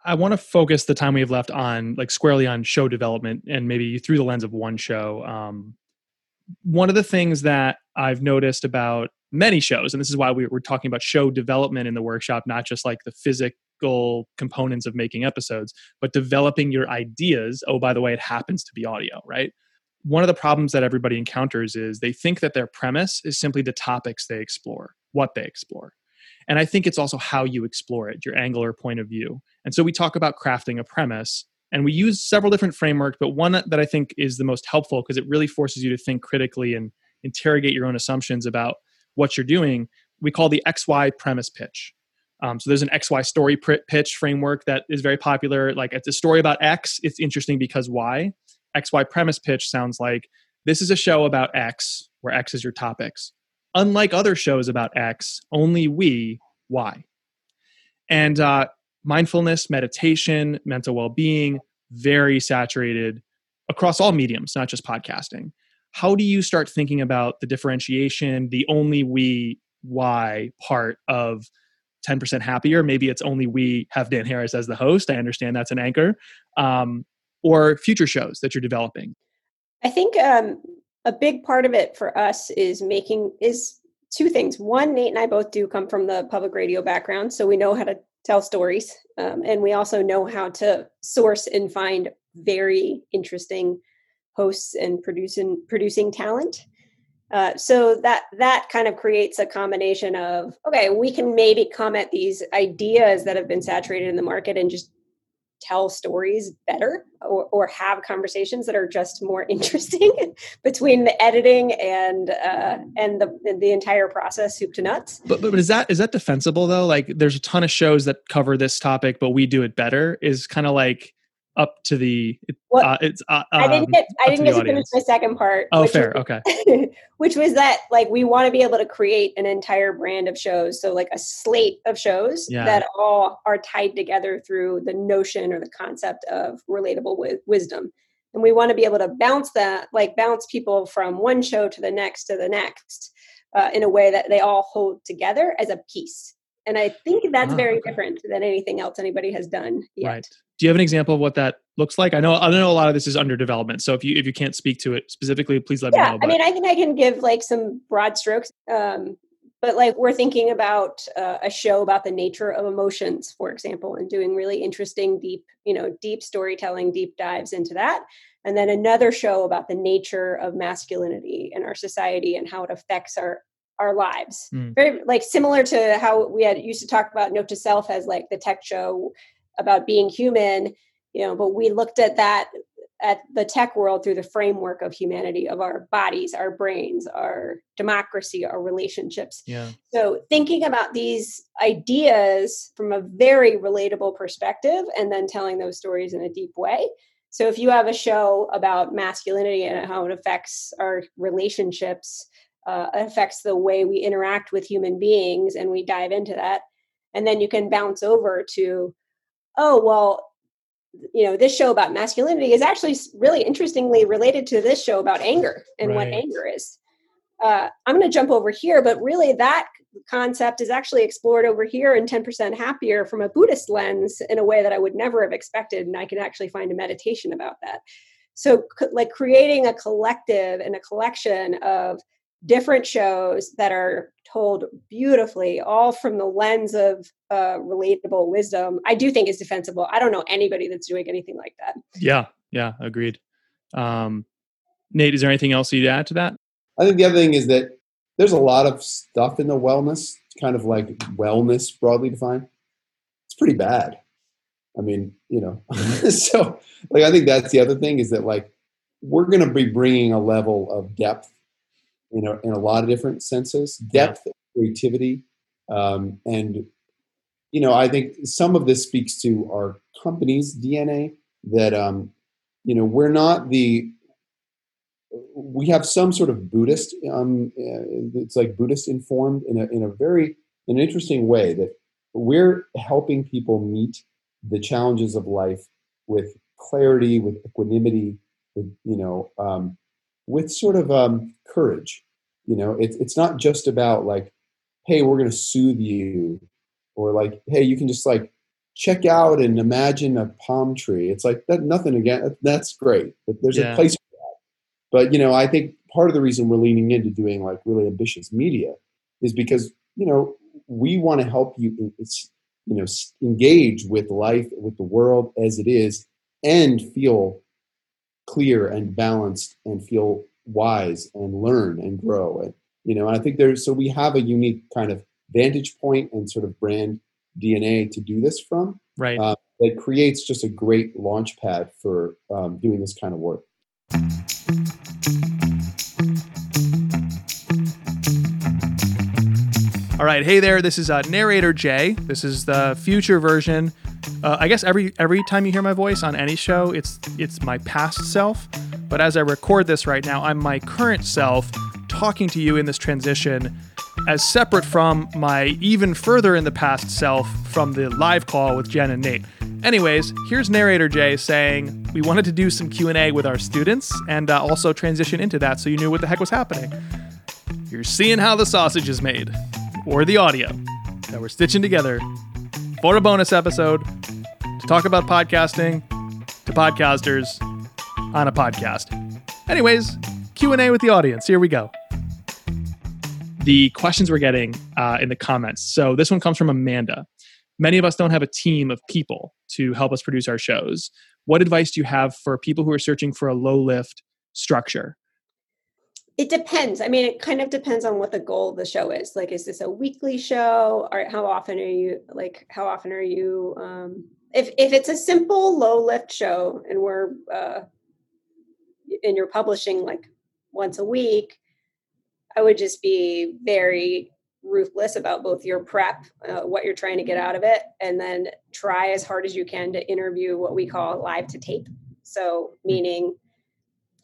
Speaker 1: I want to focus the time we have left on like squarely on show development and maybe through the lens of one show. Um, one of the things that I've noticed about many shows, and this is why we, we're talking about show development in the workshop, not just like the physical components of making episodes, but developing your ideas. Oh, by the way, it happens to be audio, right? One of the problems that everybody encounters is they think that their premise is simply the topics they explore, what they explore. And I think it's also how you explore it, your angle or point of view. And so we talk about crafting a premise, and we use several different frameworks, but one that I think is the most helpful because it really forces you to think critically and interrogate your own assumptions about what you're doing. We call the XY premise pitch. Um, so there's an XY story pr- pitch framework that is very popular. Like it's a story about X, it's interesting because Y. XY premise pitch sounds like this is a show about X, where X is your topics. Unlike other shows about X, only we Y. And uh, mindfulness, meditation, mental well being, very saturated across all mediums, not just podcasting. How do you start thinking about the differentiation, the only we, why part of 10% happier? Maybe it's only we have Dan Harris as the host. I understand that's an anchor. Um, or future shows that you're developing?
Speaker 3: I think um, a big part of it for us is making is two things. One, Nate and I both do come from the public radio background, so we know how to tell stories, um, and we also know how to source and find very interesting hosts and producing producing talent. Uh, so that that kind of creates a combination of okay, we can maybe come at these ideas that have been saturated in the market and just tell stories better or, or have conversations that are just more <laughs> interesting between the editing and uh, and the the entire process soup to nuts.
Speaker 1: But, but is that is that defensible though? Like there's a ton of shows that cover this topic but we do it better is kind of like up to the well, uh, it's uh, um,
Speaker 3: I didn't get I didn't get to finish my second part.
Speaker 1: Oh, fair,
Speaker 3: was,
Speaker 1: okay. <laughs>
Speaker 3: which was that like we want to be able to create an entire brand of shows, so like a slate of shows yeah. that all are tied together through the notion or the concept of relatable wi- wisdom, and we want to be able to bounce that like bounce people from one show to the next to the next uh, in a way that they all hold together as a piece. And I think that's oh, very okay. different than anything else anybody has done yet.
Speaker 1: Right do you have an example of what that looks like? I know I know a lot of this is under development. So if you if you can't speak to it specifically, please let
Speaker 3: yeah,
Speaker 1: me know.
Speaker 3: But. I mean, I think I can give like some broad strokes. Um, but like we're thinking about uh, a show about the nature of emotions, for example, and doing really interesting, deep, you know, deep storytelling, deep dives into that. And then another show about the nature of masculinity in our society and how it affects our our lives. Mm. Very like similar to how we had used to talk about Note to Self as like the tech show about being human you know but we looked at that at the tech world through the framework of humanity of our bodies our brains our democracy our relationships
Speaker 1: yeah
Speaker 3: so thinking about these ideas from a very relatable perspective and then telling those stories in a deep way so if you have a show about masculinity and how it affects our relationships uh, affects the way we interact with human beings and we dive into that and then you can bounce over to oh, well, you know, this show about masculinity is actually really interestingly related to this show about anger and right. what anger is. Uh, I'm going to jump over here, but really that concept is actually explored over here in 10% Happier from a Buddhist lens in a way that I would never have expected. And I can actually find a meditation about that. So, like creating a collective and a collection of different shows that are told beautifully, all from the lens of uh, relatable wisdom, I do think is defensible. I don't know anybody that's doing anything like that.
Speaker 1: Yeah, yeah, agreed. Um, Nate, is there anything else you'd add to that?
Speaker 4: I think the other thing is that there's a lot of stuff in the wellness, kind of like wellness broadly defined. It's pretty bad. I mean, you know, <laughs> so like I think that's the other thing is that like we're going to be bringing a level of depth you know, in a lot of different senses, depth, yeah. creativity, um, and you know, I think some of this speaks to our company's DNA that um, you know we're not the we have some sort of Buddhist. Um, uh, it's like Buddhist informed in a in a very in an interesting way that we're helping people meet the challenges of life with clarity, with equanimity, with you know, um, with sort of um, courage. You know, it's it's not just about like, hey, we're going to soothe you, or like, hey, you can just like check out and imagine a palm tree. It's like that. Nothing again. That's great, but there's yeah. a place for that. But you know, I think part of the reason we're leaning into doing like really ambitious media is because you know we want to help you. It's you know engage with life, with the world as it is, and feel clear and balanced and feel wise and learn and grow and you know i think there's so we have a unique kind of vantage point and sort of brand dna to do this from
Speaker 1: right. uh,
Speaker 4: that creates just a great launch pad for um, doing this kind of work.
Speaker 1: All right. Hey there. This is uh, narrator jay. This is the future version uh, I guess every every time you hear my voice on any show, it's it's my past self. But as I record this right now, I'm my current self talking to you in this transition as separate from my even further in the past self from the live call with Jen and Nate. Anyways, here's narrator Jay saying we wanted to do some Q&A with our students and uh, also transition into that so you knew what the heck was happening. You're seeing how the sausage is made or the audio that we're stitching together for a bonus episode to talk about podcasting to podcasters on a podcast. Anyways, Q&A with the audience. Here we go. The questions we're getting uh, in the comments. So this one comes from Amanda. Many of us don't have a team of people to help us produce our shows. What advice do you have for people who are searching for a low lift structure?
Speaker 3: It depends. I mean, it kind of depends on what the goal of the show is. Like, is this a weekly show, or how often are you like? How often are you? Um, if if it's a simple low lift show, and we're uh, and you're publishing like once a week, I would just be very ruthless about both your prep, uh, what you're trying to get out of it, and then try as hard as you can to interview what we call live to tape. So, meaning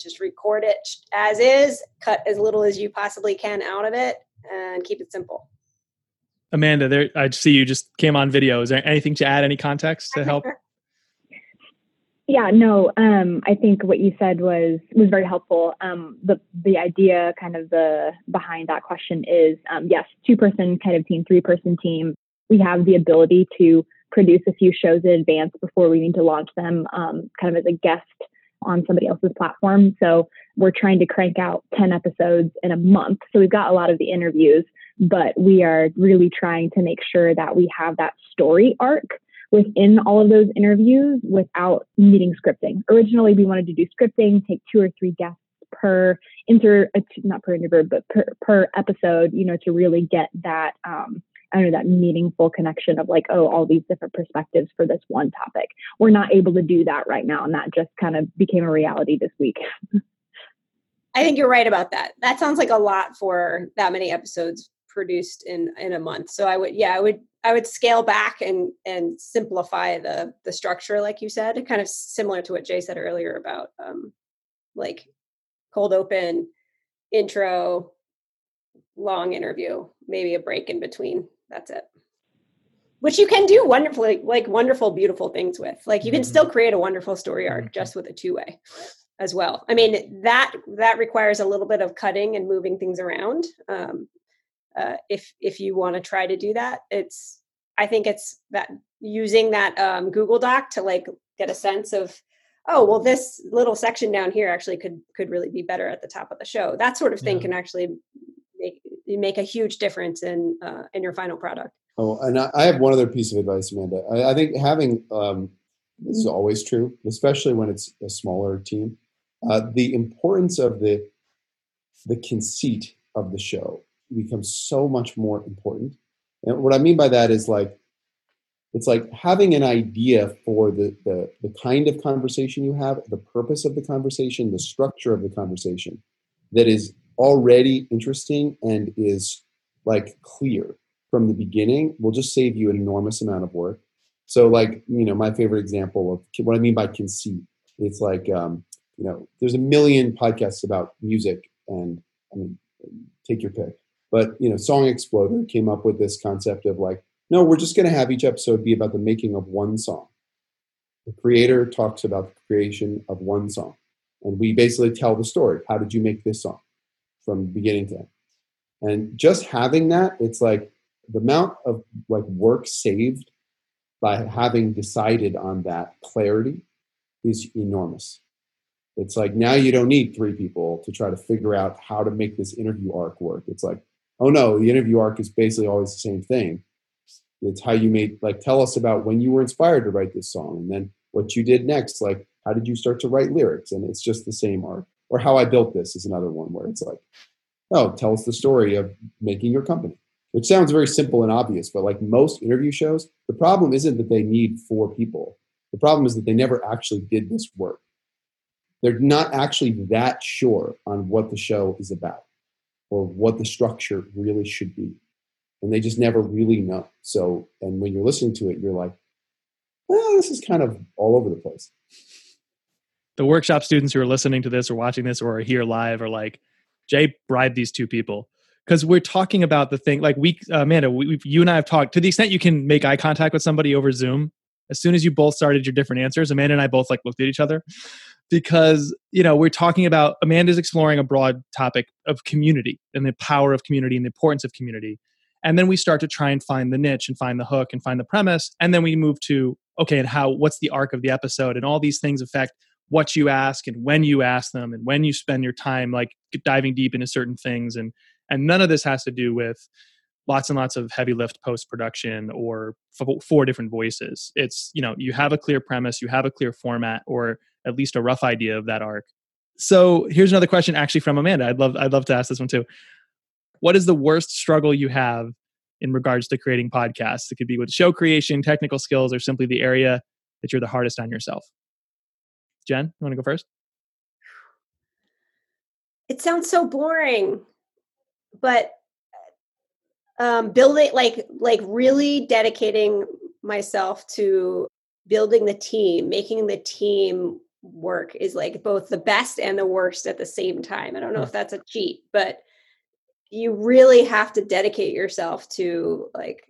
Speaker 3: just record it as is, cut as little as you possibly can out of it, and keep it simple.
Speaker 1: Amanda, there I see you just came on video. Is there anything to add? Any context to help? <laughs>
Speaker 5: Yeah, no, um, I think what you said was was very helpful. Um, the the idea, kind of the behind that question is, um, yes, two person kind of team, three person team. We have the ability to produce a few shows in advance before we need to launch them, um, kind of as a guest on somebody else's platform. So we're trying to crank out ten episodes in a month. So we've got a lot of the interviews, but we are really trying to make sure that we have that story arc within all of those interviews without needing scripting. Originally, we wanted to do scripting, take two or three guests per inter, uh, not per interview, but per, per episode, you know, to really get that, um, I don't know, that meaningful connection of like, oh, all these different perspectives for this one topic. We're not able to do that right now. And that just kind of became a reality this week. <laughs>
Speaker 3: I think you're right about that. That sounds like a lot for that many episodes produced in in a month. So I would yeah, I would I would scale back and and simplify the the structure, like you said, kind of similar to what Jay said earlier about um, like cold open, intro, long interview, maybe a break in between. That's it. Which you can do wonderfully, like wonderful, beautiful things with. Like you can still mm-hmm. create a wonderful story arc mm-hmm. just with a two way as well. I mean that that requires a little bit of cutting and moving things around. Um, uh, if if you want to try to do that it's i think it's that using that um, google doc to like get a sense of oh well this little section down here actually could could really be better at the top of the show that sort of thing yeah. can actually make make a huge difference in uh, in your final product.
Speaker 4: Oh and i have one other piece of advice amanda. I, I think having um, this is always true especially when it's a smaller team uh, the importance of the the conceit of the show becomes so much more important. And what I mean by that is like, it's like having an idea for the, the, the kind of conversation you have, the purpose of the conversation, the structure of the conversation that is already interesting and is like clear from the beginning will just save you an enormous amount of work. So, like, you know, my favorite example of what I mean by conceit, it's like, um, you know, there's a million podcasts about music, and I mean, take your pick. But you know, Song Exploder came up with this concept of like, no, we're just going to have each episode be about the making of one song. The creator talks about the creation of one song, and we basically tell the story. How did you make this song from beginning to end? And just having that, it's like the amount of like work saved by having decided on that clarity is enormous. It's like now you don't need three people to try to figure out how to make this interview arc work. It's like oh no, the interview arc is basically always the same thing. It's how you made, like, tell us about when you were inspired to write this song and then what you did next. Like, how did you start to write lyrics? And it's just the same arc. Or how I built this is another one where it's like, oh, tell us the story of making your company, which sounds very simple and obvious. But like most interview shows, the problem isn't that they need four people. The problem is that they never actually did this work. They're not actually that sure on what the show is about or what the structure really should be. And they just never really know. So, and when you're listening to it, you're like, well, this is kind of all over the place.
Speaker 1: The workshop students who are listening to this or watching this or are here live are like, Jay bribed these two people because we're talking about the thing. Like we, uh, Amanda, we, you and I have talked to the extent you can make eye contact with somebody over Zoom. As soon as you both started your different answers, Amanda and I both like looked at each other because you know we're talking about Amanda's exploring a broad topic of community and the power of community and the importance of community. And then we start to try and find the niche and find the hook and find the premise. And then we move to okay, and how what's the arc of the episode and all these things affect what you ask and when you ask them and when you spend your time like diving deep into certain things. And and none of this has to do with lots and lots of heavy lift post production or four different voices. It's you know you have a clear premise you have a clear format or at least a rough idea of that arc. So here's another question actually from amanda. I'd love i'd love to ask this one too. What is the worst struggle you have in regards to creating podcasts? It could be with show creation technical skills or simply the area that you're the hardest on yourself Jen, you want to go first?
Speaker 3: It sounds so boring, but um, building like like really dedicating myself to building the team, making the team work is like both the best and the worst at the same time. I don't know if that's a cheat, but you really have to dedicate yourself to like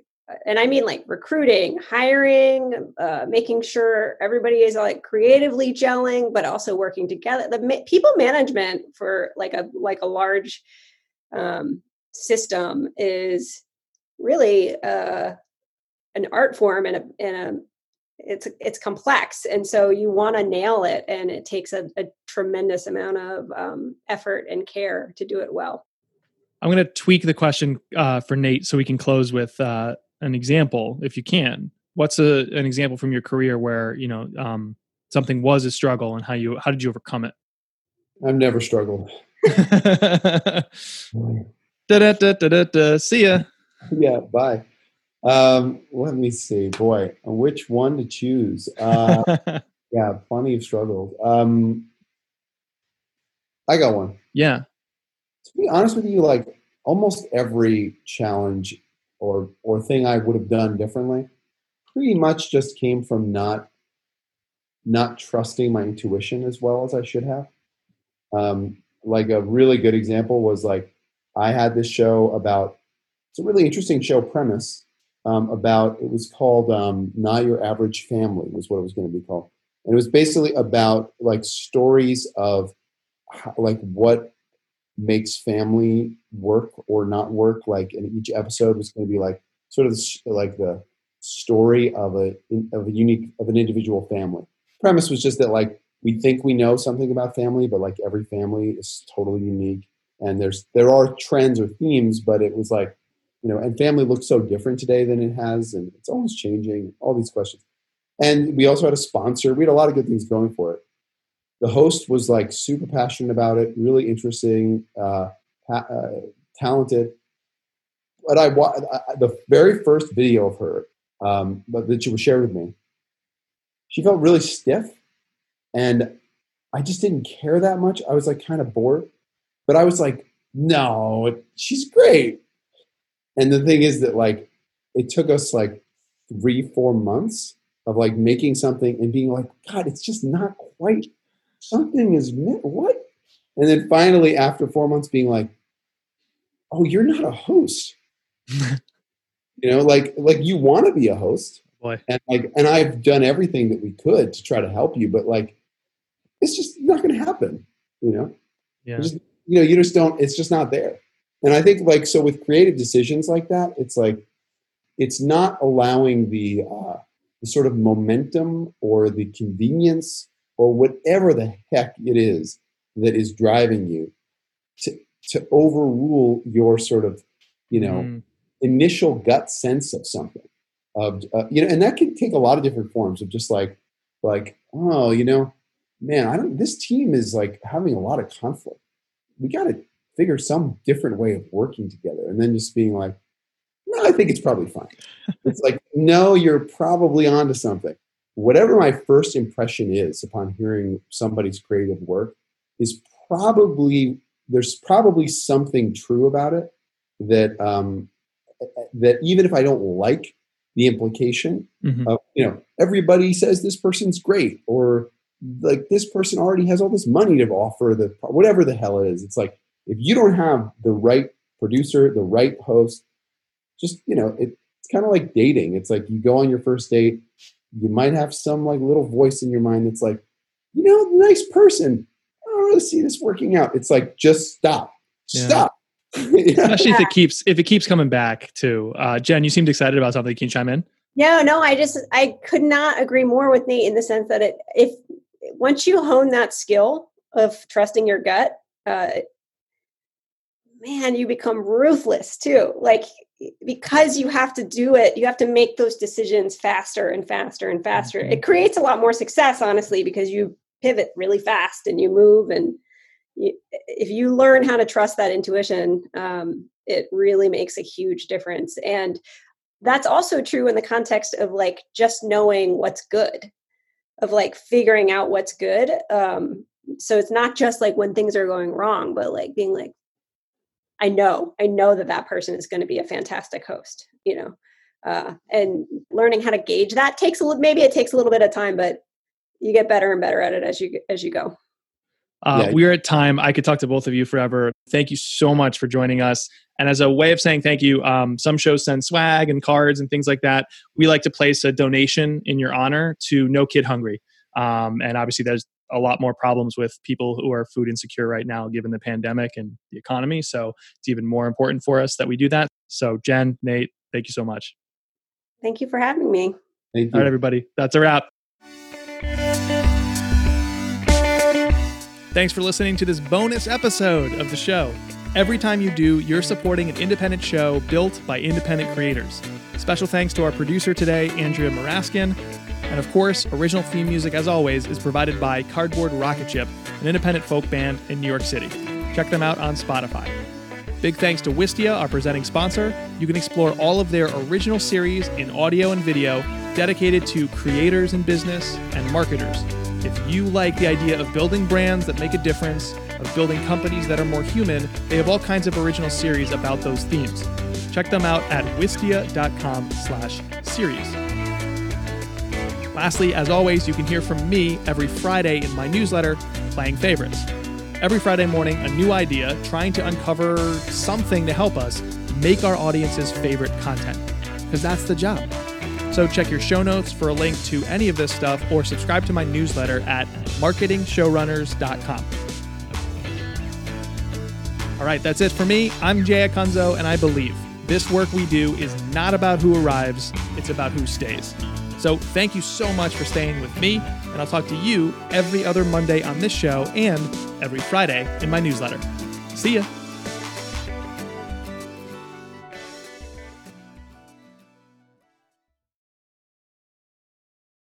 Speaker 3: and I mean like recruiting, hiring, uh, making sure everybody is like creatively gelling, but also working together. The ma- people management for like a like a large um, system is really uh, an art form and a and a it's it's complex, and so you want to nail it, and it takes a, a tremendous amount of um, effort and care to do it well.
Speaker 1: I'm going to tweak the question uh, for Nate so we can close with uh, an example if you can. What's a, an example from your career where you know um, something was a struggle and how you how did you overcome it?
Speaker 4: I've never struggled.
Speaker 1: Da, da, da, da, da, see ya. <laughs>
Speaker 4: Yeah bye. Um, let me see. Boy which one to choose? Uh, <laughs> yeah plenty of struggles. Um, i got one.
Speaker 1: Yeah.
Speaker 4: To be honest with you like almost every challenge or or thing I would have done differently pretty much just came from not not trusting my intuition as well as I should have. Um, like a really good example was like I had this show about it's a really interesting show premise um, about it was called um, Not Your Average Family was what it was going to be called, and it was basically about like stories of how, like what makes family work or not work. Like, in each episode was going to be like sort of like the story of a of a unique of an individual family. Premise was just that like we think we know something about family, but like every family is totally unique, and there's there are trends or themes, but it was like you know, and family looks so different today than it has, and it's always changing. All these questions, and we also had a sponsor. We had a lot of good things going for it the host was like super passionate about it, really interesting, uh, uh, talented. But I, I, the very first video of her um, that she was shared with me, she felt really stiff, and I just didn't care that much. I was like kind of bored, but I was like, no, she's great. And the thing is that like it took us like three, four months of like making something and being like, God, it's just not quite something is what? And then finally, after four months, being like, oh, you're not a host. <laughs> you know, like like you want to be a host.
Speaker 1: Boy.
Speaker 4: And like and I've done everything that we could to try to help you, but like it's just not gonna happen, you know?
Speaker 1: Yeah.
Speaker 4: Just, you know, you just don't, it's just not there. And I think like so with creative decisions like that, it's like it's not allowing the uh the sort of momentum or the convenience or whatever the heck it is that is driving you to, to overrule your sort of, you know, mm. initial gut sense of something. Of uh, you know, and that can take a lot of different forms of just like, like, oh, you know, man, I don't. This team is like having a lot of conflict. We got to figure some different way of working together, and then just being like, no, I think it's probably fine. it's like, no, you're probably onto something whatever my first impression is upon hearing somebody's creative work is probably there's probably something true about it that um, that even if I don't like the implication mm-hmm. of you know everybody says this person's great or like this person already has all this money to offer the whatever the hell it is it's like if you don't have the right producer, the right host, just you know, it, it's kind of like dating. It's like you go on your first date, you might have some like little voice in your mind that's like, you know, nice person. I don't really see this working out. It's like just stop,
Speaker 1: Yeah.
Speaker 4: stop. <laughs>
Speaker 1: Especially if it keeps if it keeps coming back too. Uh, Jen, you seemed excited about something. Can you chime in?
Speaker 3: No, no, I just I could not agree more with Nate in the sense that it if once you hone that skill of trusting your gut, uh, man, you become ruthless too. Like because you have to do it, you have to make those decisions faster and faster and faster. It creates a lot more success, honestly, because you pivot really fast and you move and you, if you learn how to trust that intuition, um, it really makes a huge difference. And that's also true in the context of like just knowing what's good, of like figuring out what's good. Um, so it's not just like when things are going wrong, but like being like, I know, I know that that person is going to be a fantastic host, you know, uh, and learning how to gauge that takes a little, maybe it takes a little bit of time, but you get better and better at it as you as you go.
Speaker 1: Uh,
Speaker 4: Yeah.
Speaker 1: We're at time. I could talk to both of you forever. Thank you so much for joining us. And as a way of saying thank you, um, some shows send swag and cards and things like that. We like to place a donation in your honor to No Kid Hungry. Um, and obviously, there's a lot more problems with people who are food insecure right now, given the pandemic and the economy. So it's even more important for us that we do that. So, Jen, Nate, thank you so much.
Speaker 3: Thank you for having me.
Speaker 4: Thank
Speaker 1: All
Speaker 4: you.
Speaker 1: right, everybody, that's a wrap. Thanks for listening to this bonus episode of the show. Every time you do, you're supporting an independent show built by independent creators. Special thanks to our producer today, Andrea Maraskin. And of course, original theme music, as always, is provided by Cardboard Rocket Ship, an independent folk band in New York City. Check them out on Spotify. Big thanks to Wistia, our presenting sponsor. You can explore all of their original series in audio and video dedicated to creators in business and marketers. If you like the idea of building brands that make a difference, of building companies that are more human, they have all kinds of original series about those themes. Check them out at wistia.com slash series. Lastly, as always, you can hear from me every Friday in my newsletter, Playing Favorites. Every Friday morning, a new idea trying to uncover something to help us make our audience's favorite content. Because that's the job. So check your show notes for a link to any of this stuff or subscribe to my newsletter at marketingshowrunners.com. All right, that's it for me. I'm Jay Acunzo, and I believe this work we do is not about who arrives, it's about who stays. So thank you so much for staying with me, and I'll talk to you every other Monday on this show and every Friday in my newsletter. See ya.